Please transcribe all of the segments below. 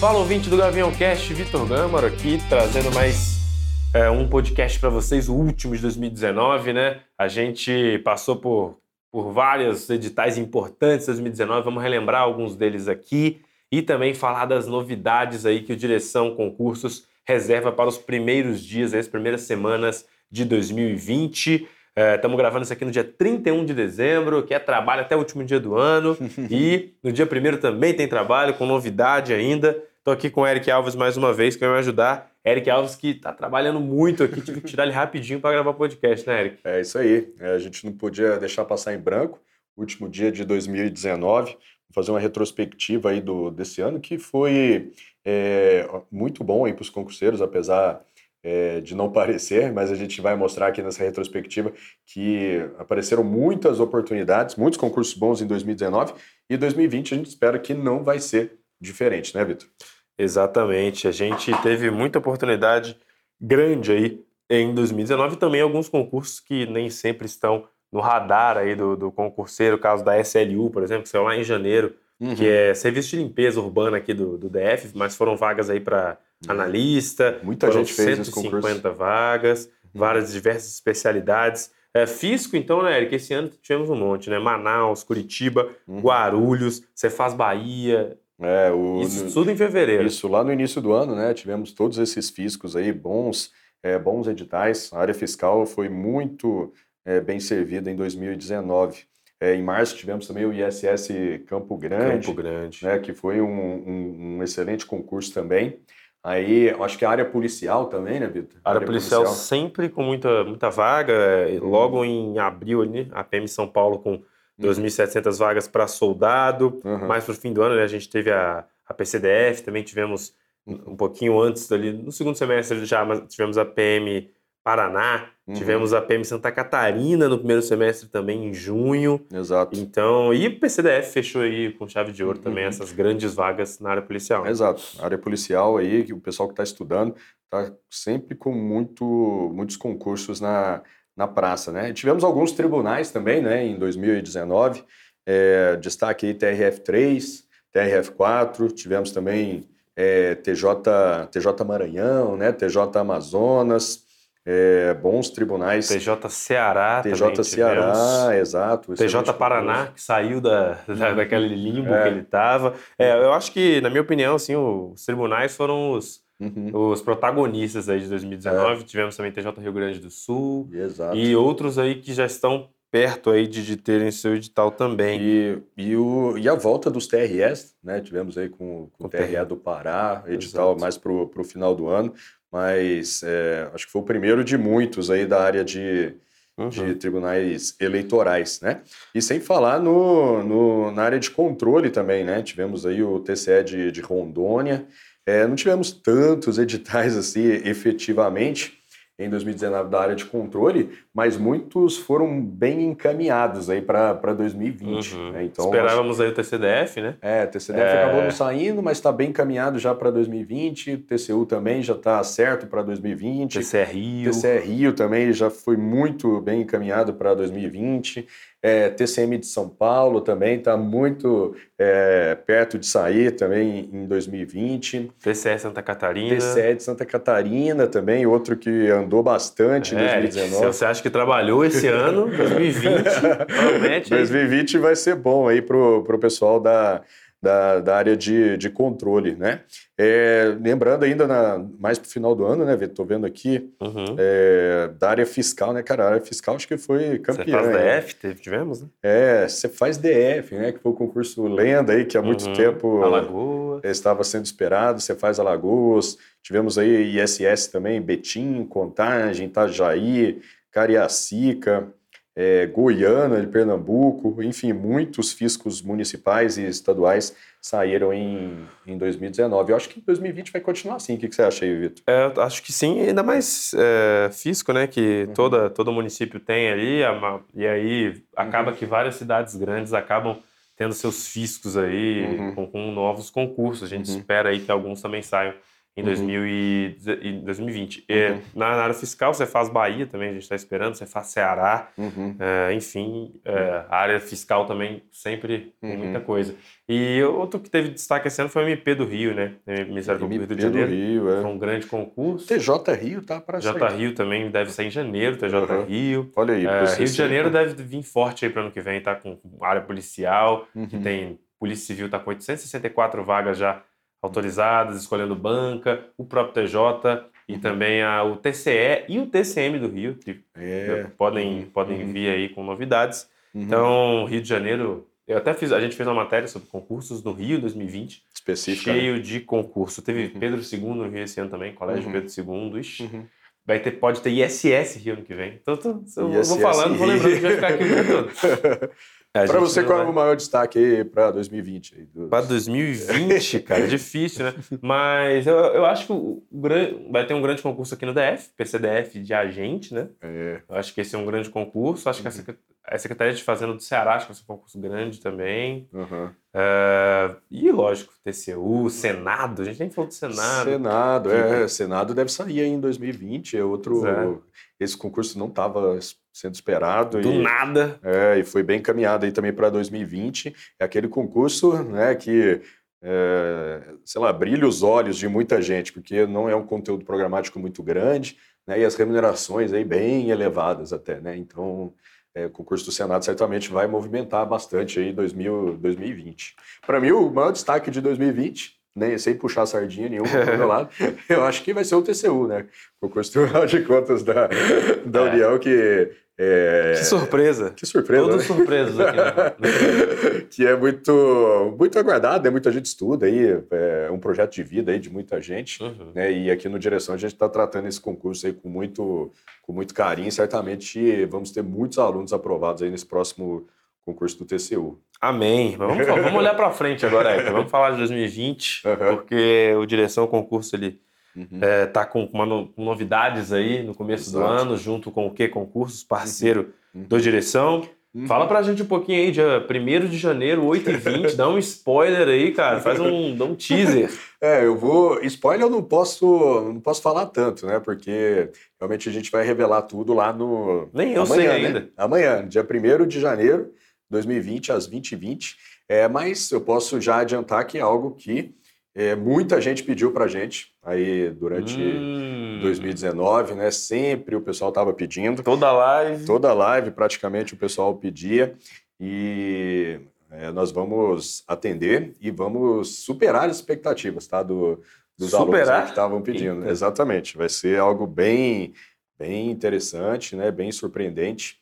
Fala ouvinte do Gavião Cast, Vitor Gâmaro aqui, trazendo mais é, um podcast para vocês, o último de 2019, né? A gente passou por, por vários editais importantes de 2019, vamos relembrar alguns deles aqui e também falar das novidades aí que o Direção Concursos reserva para os primeiros dias, as primeiras semanas de 2020. Estamos é, gravando isso aqui no dia 31 de dezembro, que é trabalho até o último dia do ano. e no dia 1 também tem trabalho, com novidade ainda. Estou aqui com o Eric Alves mais uma vez, que vai me ajudar. Eric Alves que está trabalhando muito aqui, tive que tirar ele rapidinho para gravar podcast, né, Eric? É isso aí. É, a gente não podia deixar passar em branco. Último dia de 2019, Vou fazer uma retrospectiva aí do, desse ano, que foi é, muito bom para os concurseiros, apesar é, de não parecer, mas a gente vai mostrar aqui nessa retrospectiva que apareceram muitas oportunidades, muitos concursos bons em 2019 e 2020 a gente espera que não vai ser diferente, né, Vitor? Exatamente. A gente teve muita oportunidade grande aí em 2019 e também alguns concursos que nem sempre estão no radar aí do, do concurseiro, o caso da SLU, por exemplo, que saiu lá em janeiro, uhum. que é serviço de limpeza urbana aqui do, do DF, mas foram vagas aí para uhum. analista. Muita gente fez 150 vagas, uhum. várias diversas especialidades. É, fisco, então, né, Eric? Esse ano tivemos um monte, né? Manaus, Curitiba, uhum. Guarulhos, Cefaz Bahia, é, o, isso tudo em fevereiro. Isso, lá no início do ano, né, tivemos todos esses fiscos aí, bons, é, bons editais. A área fiscal foi muito é, bem servida em 2019. É, em março tivemos também o ISS Campo Grande, Campo Grande. Né, que foi um, um, um, excelente concurso também. Aí, acho que a área policial também, né, Vitor? A área, área policial, policial, sempre com muita, muita vaga. É, logo em abril, ali, a PM São Paulo com 2.700 uhum. vagas para soldado. Uhum. Mais para o fim do ano, né, a gente teve a, a PCDF, também tivemos um pouquinho antes ali, no segundo semestre já tivemos a PM Paraná, uhum. tivemos a PM Santa Catarina no primeiro semestre também em junho. Exato. Então, e o PCDF fechou aí com chave de ouro uhum. também essas grandes vagas na área policial. Exato. A área policial aí, que o pessoal que está estudando, está sempre com muito, muitos concursos na, na praça. Né? tivemos alguns tribunais também né, em 2019, é, destaque aí TRF3, TRF4, tivemos também é, TJ, TJ Maranhão, né, TJ Amazonas, é, bons tribunais. TJ Ceará TJ também Ceará, tivemos. exato. TJ Paraná, que saiu da, da, daquele limbo é. que ele estava. É, eu acho que, na minha opinião, assim, os tribunais foram os Uhum. Os protagonistas aí de 2019, é. tivemos também TJ Rio Grande do Sul Exato. e outros aí que já estão perto aí de, de terem seu edital também. E, e, o, e a volta dos TRS, né? Tivemos aí com, com o TRA do Pará, edital Exato. mais para o final do ano, mas é, acho que foi o primeiro de muitos aí da área de, uhum. de tribunais eleitorais, né? E sem falar no, no, na área de controle também, né? Tivemos aí o TCE de, de Rondônia, é, não tivemos tantos editais assim efetivamente em 2019 da área de controle, mas muitos foram bem encaminhados aí para 2020. Uhum. Né? Então, Esperávamos aí o TCDF, né? É, o TCDF é... acabou não saindo, mas está bem encaminhado já para 2020. O TCU também já está certo para 2020. TCE Rio. TCE Rio também já foi muito bem encaminhado para 2020. É, TCM de São Paulo também está muito é, perto de sair também em 2020. TCE Santa Catarina. TCE de Santa Catarina também, outro que andou bastante em 2019. Se você acha que trabalhou esse ano, 2020, promete. 2020 vai ser bom aí para o pessoal da da, da área de, de controle, né? É, lembrando ainda na, mais para o final do ano, né, Vitor? Estou vendo aqui uhum. é, da área fiscal, né, cara? A área fiscal acho que foi campeã. Você faz DF, né? tivemos, né? É, você faz DF, né? Que foi o concurso lenda aí, que há muito uhum. tempo Alagoas. estava sendo esperado. Você faz Alagoas. Tivemos aí ISS também, Betim, Contagem, Itajaí, Cariacica é, Goiânia, de Pernambuco, enfim, muitos fiscos municipais e estaduais saíram em, em 2019. Eu acho que 2020 vai continuar assim. O que, que você acha aí, Vitor? É, acho que sim, ainda mais é, fisco, né? Que uhum. toda, todo município tem ali, e aí acaba uhum. que várias cidades grandes acabam tendo seus fiscos aí uhum. com, com, novos concursos. A gente uhum. espera aí que alguns também saiam em, uhum. 2020. Uhum. na, área fiscal, você faz Bahia também, a gente está esperando, você faz Ceará, uhum. é, enfim, é, a área fiscal também sempre tem uhum. muita coisa. E outro que teve destaque esse ano foi o MP do Rio, né? Ministério Público do Rio de Janeiro. Rio, é. Foi um grande concurso. TJ Rio tá para sair. TJ Rio também deve sair em janeiro, TJ Rio. Olha aí. É, Rio de Janeiro deve vir forte aí para ano que vem, tá com área policial, que uhum. tem Polícia Civil está com 864 vagas já autorizadas, escolhendo banca, o próprio TJ e uhum. também a, o TCE e o TCM do Rio, que é. podem, podem uhum. vir aí com novidades. Uhum. Então, Rio de Janeiro, eu até fiz, a gente fez uma matéria sobre concursos no Rio 2020. Específico. Cheio né? de concurso. Teve uhum. Pedro II no Rio esse ano também, Colégio uhum. Pedro II. Ixi, Vai ter, pode ter ISS Rio ano que vem. Então, tô, eu vou falando, vou lembrando que vai ficar aqui o dia todo. Para você, qual é o maior destaque aí para 2020? Do... Para 2020, cara, é difícil, né? Mas eu, eu acho que o, vai ter um grande concurso aqui no DF, PCDF de agente, né? É. Eu acho que esse é um grande concurso. Acho uhum. que a Secretaria de Fazenda do Ceará, acho que vai ser um concurso grande também. Uhum. Uh, e, lógico, TCU, Senado, a gente nem falou do Senado. Senado, é. Senado deve sair aí em 2020, é outro... É. Esse concurso não estava sendo esperado. Do e, nada. É, e foi bem encaminhado aí também para 2020. É aquele concurso né, que, é, sei lá, brilha os olhos de muita gente, porque não é um conteúdo programático muito grande, né, e as remunerações aí bem elevadas até, né? Então, é, o concurso do Senado certamente vai movimentar bastante aí 2000, 2020. Para mim, o maior destaque de 2020 nem sem puxar sardinha nenhuma do meu lado, eu acho que vai ser o TCU, né? O concurso Tribunal de Contas da, da é. União, que é... Que surpresa. Que surpresa. Todos né? surpresos aqui. Né? que é muito, muito aguardado, né? muita gente estuda aí, é um projeto de vida aí de muita gente. Uhum. Né? E aqui no Direção a gente está tratando esse concurso aí com muito, com muito carinho. Certamente vamos ter muitos alunos aprovados aí nesse próximo concurso do TCU. Amém. Vamos, vamos olhar para frente agora. Vamos falar de 2020, uhum. porque o Direção Concurso ele Uhum. É, tá com, uma no, novidades aí no começo Exato. do ano, junto com o que? Concursos, parceiro uhum. do Direção. Uhum. Fala pra gente um pouquinho aí, dia 1 de janeiro, 8h20, dá um spoiler aí, cara, faz um, dá um teaser. É, eu vou. Spoiler eu não posso, não posso falar tanto, né? Porque realmente a gente vai revelar tudo lá no. Nem eu amanhã, sei né? ainda. Amanhã, dia 1 de janeiro 2020, às 20h20. É, mas eu posso já adiantar que é algo que é, muita gente pediu para gente aí durante hum. 2019, né? Sempre o pessoal estava pedindo. Toda live. Toda live, praticamente, o pessoal pedia. E é, nós vamos atender e vamos superar as expectativas, tá? Do, dos superar? alunos que estavam pedindo. Eita. Exatamente. Vai ser algo bem, bem interessante, né? Bem surpreendente.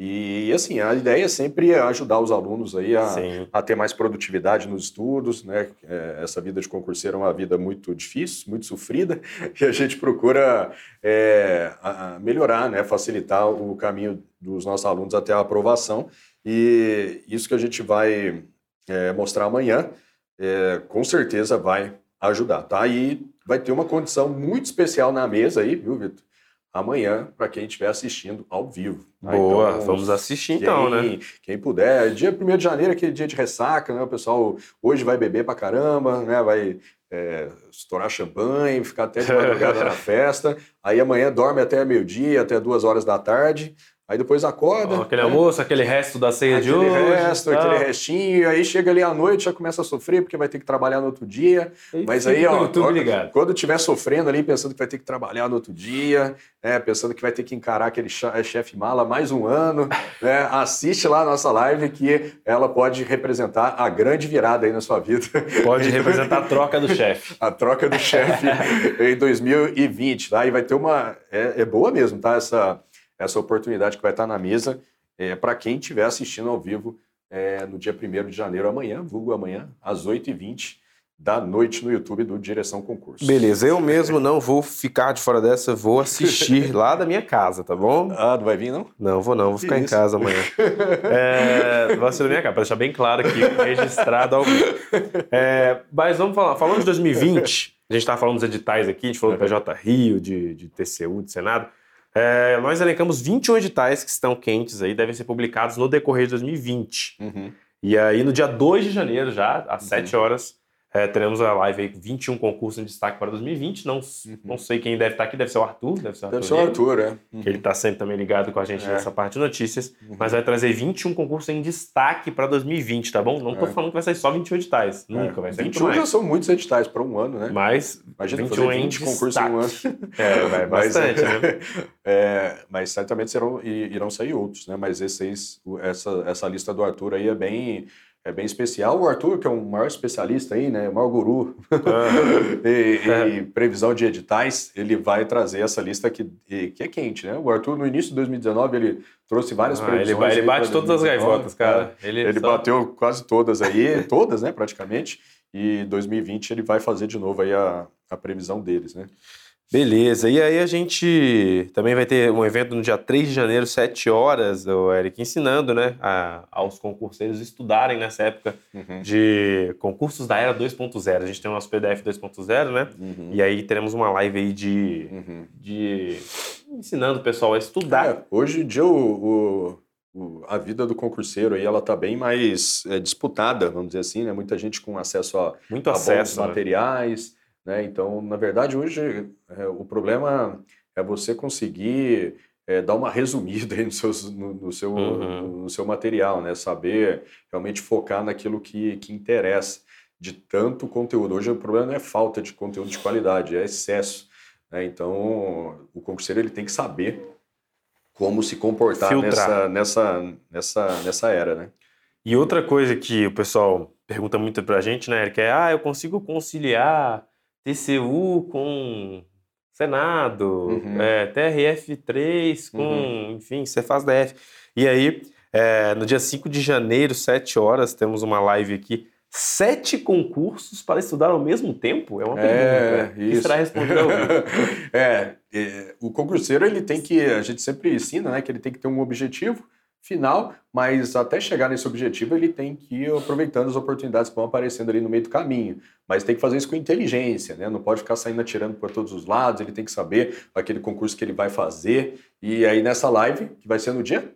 E assim, a ideia é sempre ajudar os alunos aí a, a ter mais produtividade nos estudos, né? É, essa vida de concurseiro é uma vida muito difícil, muito sofrida, e a gente procura é, a melhorar, né? facilitar o caminho dos nossos alunos até a aprovação. E isso que a gente vai é, mostrar amanhã, é, com certeza vai ajudar, tá? E vai ter uma condição muito especial na mesa aí, viu, Vitor? Amanhã para quem estiver assistindo ao vivo. Tá? Boa, então, vamos assistir então, né? Quem puder, dia 1 de janeiro, aquele dia de ressaca, né? O pessoal hoje vai beber pra caramba, né? Vai é, estourar champanhe, ficar até de madrugada na festa. Aí amanhã dorme até meio-dia, até duas horas da tarde. Aí depois acorda. Oh, aquele né? almoço, aquele resto da ceia aquele de hoje. Aquele resto, aquele restinho. Aí chega ali à noite, já começa a sofrer, porque vai ter que trabalhar no outro dia. E Mas aí, ó, quando, quando estiver sofrendo ali, pensando que vai ter que trabalhar no outro dia, né, pensando que vai ter que encarar aquele é, chefe mala mais um ano, né, assiste lá a nossa live que ela pode representar a grande virada aí na sua vida. Pode representar a troca do chefe. a troca do chefe em 2020, tá? E vai ter uma... É, é boa mesmo, tá? Essa essa oportunidade que vai estar na mesa é, para quem estiver assistindo ao vivo é, no dia 1 de janeiro, amanhã, vulgo amanhã, às 8h20 da noite no YouTube do Direção Concurso. Beleza, eu mesmo não vou ficar de fora dessa, vou assistir lá da minha casa, tá bom? Ah, não vai vir não? Não, vou não, vou ficar em casa amanhã. É, vou assistir da minha casa, para deixar bem claro aqui, registrado ao vivo. É, mas vamos falar, falando de 2020, a gente estava falando dos editais aqui, a gente falou do PJ Rio, de, de TCU, de Senado. É, nós elencamos 21 editais que estão quentes aí, devem ser publicados no decorrer de 2020. Uhum. E aí, no dia 2 de janeiro, já, às uhum. 7 horas, É, teremos a live aí, 21 concursos em destaque para 2020. Não, uhum. não sei quem deve estar aqui, deve ser o Arthur. Deve ser o Arthur, deve ser o Arthur é. Uhum. Que ele está sempre também ligado com a gente é. nessa parte de notícias. Uhum. Mas vai trazer 21 concursos em destaque para 2020, tá bom? Não estou é. falando que vai sair só 21 editais. É. Nunca, vai ser 21 já são muitos editais para um ano, né? Mas Imagina 21 fazer 20 concursos em um ano. É, vai bastante, mas, né? É, mas certamente serão, irão sair outros, né? Mas esses, essa, essa lista do Arthur aí é bem é bem especial. O Arthur, que é o maior especialista aí, né, o maior guru ah. e, e, previsão de editais, ele vai trazer essa lista que, que é quente, né? O Arthur, no início de 2019, ele trouxe várias ah, previsões. Ele, ele bate todas as gaivotas, cara. É, ele, ele só... bateu quase todas aí, todas, né, praticamente. E 2020 ele vai fazer de novo aí a, a previsão deles, né? Beleza, e aí a gente também vai ter um evento no dia 3 de janeiro, 7 horas, o Eric ensinando né, a, aos concurseiros estudarem nessa época uhum. de concursos da era 2.0. A gente tem o nosso PDF 2.0, né? Uhum. E aí teremos uma live aí de, uhum. de ensinando o pessoal a estudar. É, hoje em dia o, o, a vida do concurseiro aí ela tá bem mais é, disputada, vamos dizer assim, né? Muita gente com acesso a, Muito a acesso, bons né? materiais. Né? Então, na verdade, hoje é, o problema é você conseguir é, dar uma resumida no, seus, no, no seu, uhum. no seu material, né? saber realmente focar naquilo que, que interessa de tanto conteúdo. Hoje o problema não é falta de conteúdo de qualidade, é excesso. Né? Então, o concurseiro ele tem que saber como se comportar nessa, nessa, nessa, nessa era. Né? E outra coisa que o pessoal pergunta muito para a gente, né, Eric, é, ah, eu consigo conciliar TCU com Senado, uhum. é, TRF3 com, uhum. enfim, Cefaz DF. E aí, é, no dia 5 de janeiro, 7 horas, temos uma live aqui. Sete concursos para estudar ao mesmo tempo? É uma é, pergunta. Né? Isso. será respondido é, é, o concurseiro, ele tem que, a gente sempre ensina, né, que ele tem que ter um objetivo, final, mas até chegar nesse objetivo ele tem que ir aproveitando as oportunidades que vão aparecendo ali no meio do caminho. Mas tem que fazer isso com inteligência, né? Não pode ficar saindo atirando por todos os lados, ele tem que saber aquele concurso que ele vai fazer. E aí nessa live, que vai ser no dia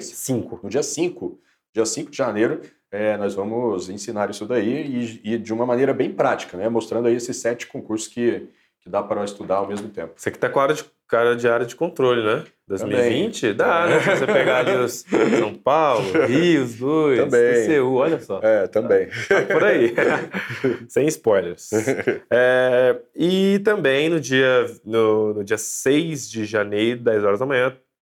5. No dia 5. Dia 5 de janeiro, é, nós vamos ensinar isso daí e, e, de uma maneira bem prática, né? Mostrando aí esses sete concursos que, que dá para estudar ao mesmo tempo. Você que está com a área de cara de área de controle, né? 2020? Também. Dá, né? Se você pegar ali os São Paulo, Rio, os dois, também. TCU, olha só. É, também. Tá por aí. Sem spoilers. É, e também no dia, no, no dia 6 de janeiro, 10 horas da manhã,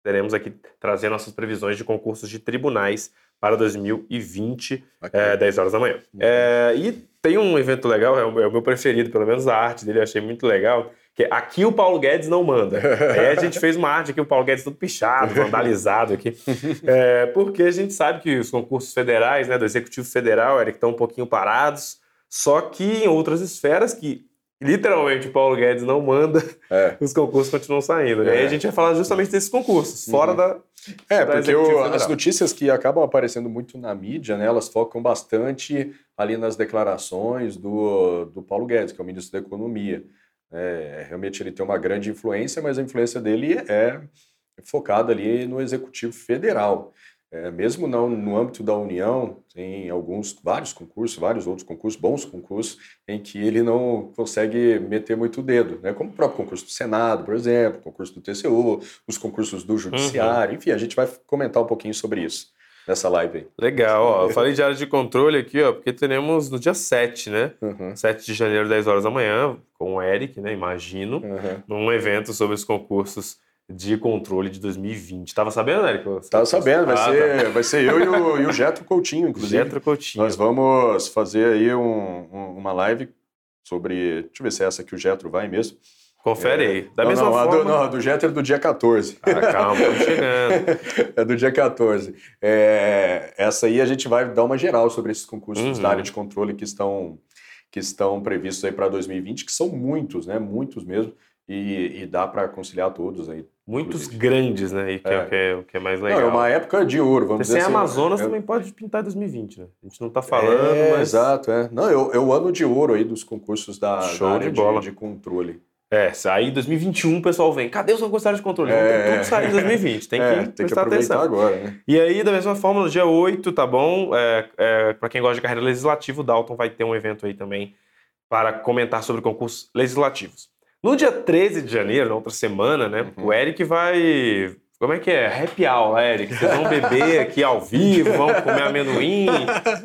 teremos aqui trazer nossas previsões de concursos de tribunais para 2020, okay. é, 10 horas da manhã. É, e tem um evento legal, é o, é o meu preferido, pelo menos a arte dele eu achei muito legal, que aqui o Paulo Guedes não manda. Aí a gente fez uma arte aqui, o Paulo Guedes tudo pichado, vandalizado aqui. É, porque a gente sabe que os concursos federais, né, do Executivo Federal, Eric, estão um pouquinho parados. Só que em outras esferas que literalmente o Paulo Guedes não manda, é. os concursos continuam saindo. É. E aí a gente vai falar justamente desses concursos, fora uhum. da. É, da porque o, as notícias que acabam aparecendo muito na mídia, né, elas focam bastante ali nas declarações do, do Paulo Guedes, que é o ministro da Economia. É, realmente ele tem uma grande influência, mas a influência dele é focada ali no executivo federal. É, mesmo não no âmbito da União, tem alguns, vários concursos, vários outros concursos, bons concursos, em que ele não consegue meter muito o dedo, né? como o próprio concurso do Senado, por exemplo, concurso do TCU, os concursos do Judiciário, uhum. enfim, a gente vai comentar um pouquinho sobre isso nessa live aí. Legal, ó, eu falei de área de controle aqui, ó, porque teremos no dia 7, né? Uhum. 7 de janeiro, 10 horas da manhã, com o Eric, né? Imagino, uhum. num evento sobre os concursos de controle de 2020. Tava sabendo, Eric? Tava sabendo, vai, ah, ser, tá. vai ser eu e o, e o Getro Coutinho, inclusive. Getro Coutinho. Nós vamos fazer aí um, um, uma live sobre. Deixa eu ver se é essa que o Getro vai mesmo. Confere aí. Da não, mesma não, forma... a do, não, a do Jet é do dia 14. Ah, calma, estamos chegando. é do dia 14. É, essa aí a gente vai dar uma geral sobre esses concursos uhum. da área de controle que estão, que estão previstos aí para 2020, que são muitos, né? Muitos mesmo. E, e dá para conciliar todos aí. Muitos inclusive. grandes, né? E que é. é. o que é, o que é mais legal. Não, é uma época de ouro, vamos dizer assim. Amazonas é... também pode pintar 2020, né? A gente não está falando, é, mas... Exato, é. Não, é o ano de ouro aí dos concursos da, da área de, de controle. É, aí em 2021 o pessoal vem, cadê os concurseiros de controle? É, tudo sair em 2020, tem é, que tem prestar que atenção. agora, né? E aí, da mesma forma, no dia 8, tá bom? É, é, para quem gosta de carreira legislativa, o Dalton vai ter um evento aí também para comentar sobre concursos legislativos. No dia 13 de janeiro, na outra semana, né, uhum. o Eric vai como é que é? Happy hour, Eric. Vocês vão beber aqui ao vivo, vão comer amendoim,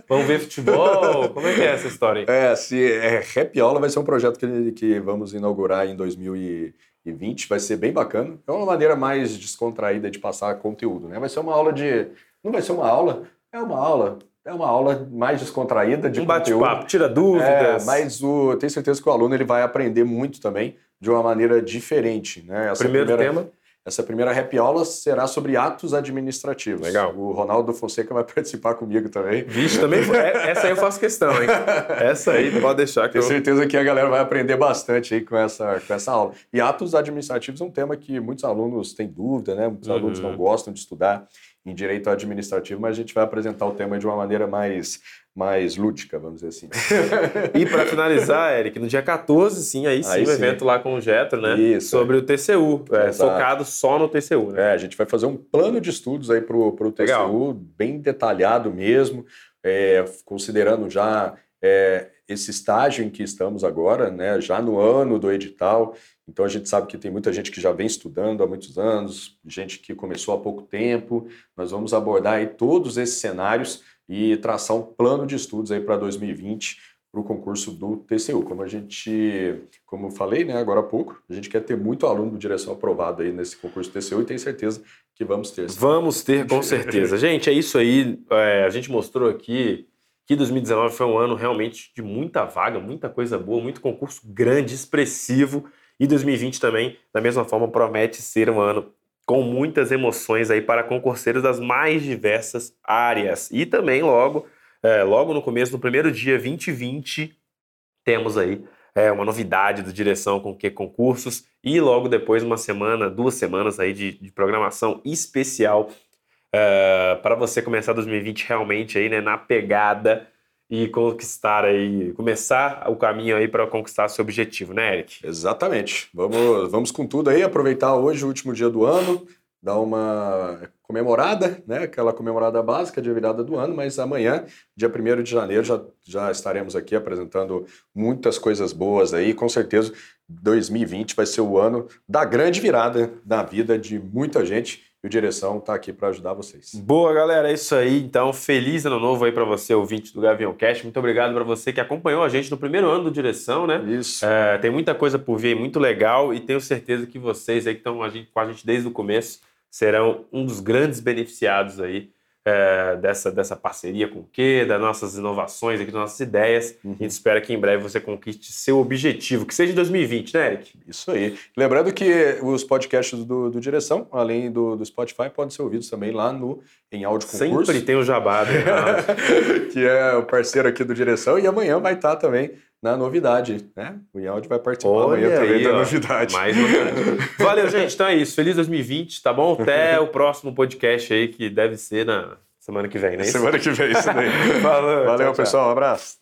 vão ver futebol. Como é que é essa história aí? É, se é, Happy Hour vai ser um projeto que, que vamos inaugurar em 2020. Vai ser bem bacana. É uma maneira mais descontraída de passar conteúdo, né? Vai ser uma aula de. Não vai ser uma aula, é uma aula. É uma aula mais descontraída de um bate-papo, tira dúvidas. É, mas o, tenho certeza que o aluno ele vai aprender muito também de uma maneira diferente. Né? Essa Primeiro primeira... tema essa primeira rap aula será sobre atos administrativos. Legal. O Ronaldo Fonseca vai participar comigo também. Vixe, também. É, essa aí eu faço questão, hein? Essa aí pode deixar que Tenho eu... certeza que a galera vai aprender bastante aí com essa, com essa aula. E atos administrativos é um tema que muitos alunos têm dúvida, né? Muitos uhum. alunos não gostam de estudar em direito administrativo, mas a gente vai apresentar o tema de uma maneira mais mais lúdica, vamos dizer assim. e para finalizar, Eric, no dia 14, sim, aí sim, aí o evento lá com o Getro, né? Isso. Sobre o TCU, é, focado só no TCU, né? É, a gente vai fazer um plano de estudos aí para o TCU, Legal. bem detalhado mesmo, é, considerando já é, esse estágio em que estamos agora, né? Já no ano do edital. Então a gente sabe que tem muita gente que já vem estudando há muitos anos, gente que começou há pouco tempo. Nós vamos abordar aí todos esses cenários e traçar um plano de estudos aí para 2020 para o concurso do TCU. Como a gente, como eu falei, né, agora há pouco, a gente quer ter muito aluno do direção aprovado aí nesse concurso do TCU e tenho certeza que vamos ter. Vamos ter, com certeza. gente, é isso aí. É, a gente mostrou aqui que 2019 foi um ano realmente de muita vaga, muita coisa boa, muito concurso grande, expressivo. E 2020 também, da mesma forma, promete ser um ano com muitas emoções aí para concurseiros das mais diversas áreas. E também logo, é, logo no começo, no primeiro dia 2020, temos aí é, uma novidade do Direção com que concursos e logo depois uma semana, duas semanas aí de, de programação especial é, para você começar 2020 realmente aí, né, na pegada e conquistar aí, começar o caminho aí para conquistar seu objetivo, né, Eric? Exatamente. Vamos, vamos com tudo aí, aproveitar hoje o último dia do ano, dar uma comemorada, né, aquela comemorada básica de virada do ano, mas amanhã, dia 1 de janeiro, já, já estaremos aqui apresentando muitas coisas boas aí, com certeza 2020 vai ser o ano da grande virada na vida de muita gente e o Direção está aqui para ajudar vocês. Boa, galera, é isso aí. Então, feliz ano novo aí para você, ouvinte do Gavião Cast. Muito obrigado para você que acompanhou a gente no primeiro ano do Direção, né? Isso. É, tem muita coisa por vir, muito legal, e tenho certeza que vocês aí que estão com a gente desde o começo serão um dos grandes beneficiados aí é, dessa, dessa parceria com o Quê, das nossas inovações aqui, das nossas ideias. Uhum. A gente espera que em breve você conquiste seu objetivo, que seja em 2020, né, Eric? Isso aí. Lembrando que os podcasts do, do Direção, além do, do Spotify, podem ser ouvidos também lá no em áudio concurso. Sempre tem o Jabá, né? que é o parceiro aqui do Direção, e amanhã vai estar também na novidade, né? O Ialdi vai participar Olha amanhã também da novidade. Mais novidade. Valeu, gente. Então é isso. Feliz 2020, tá bom? Até o próximo podcast aí, que deve ser na semana que vem, né? Semana que vem, isso daí. Valeu, Valeu tchau, pessoal. Um abraço.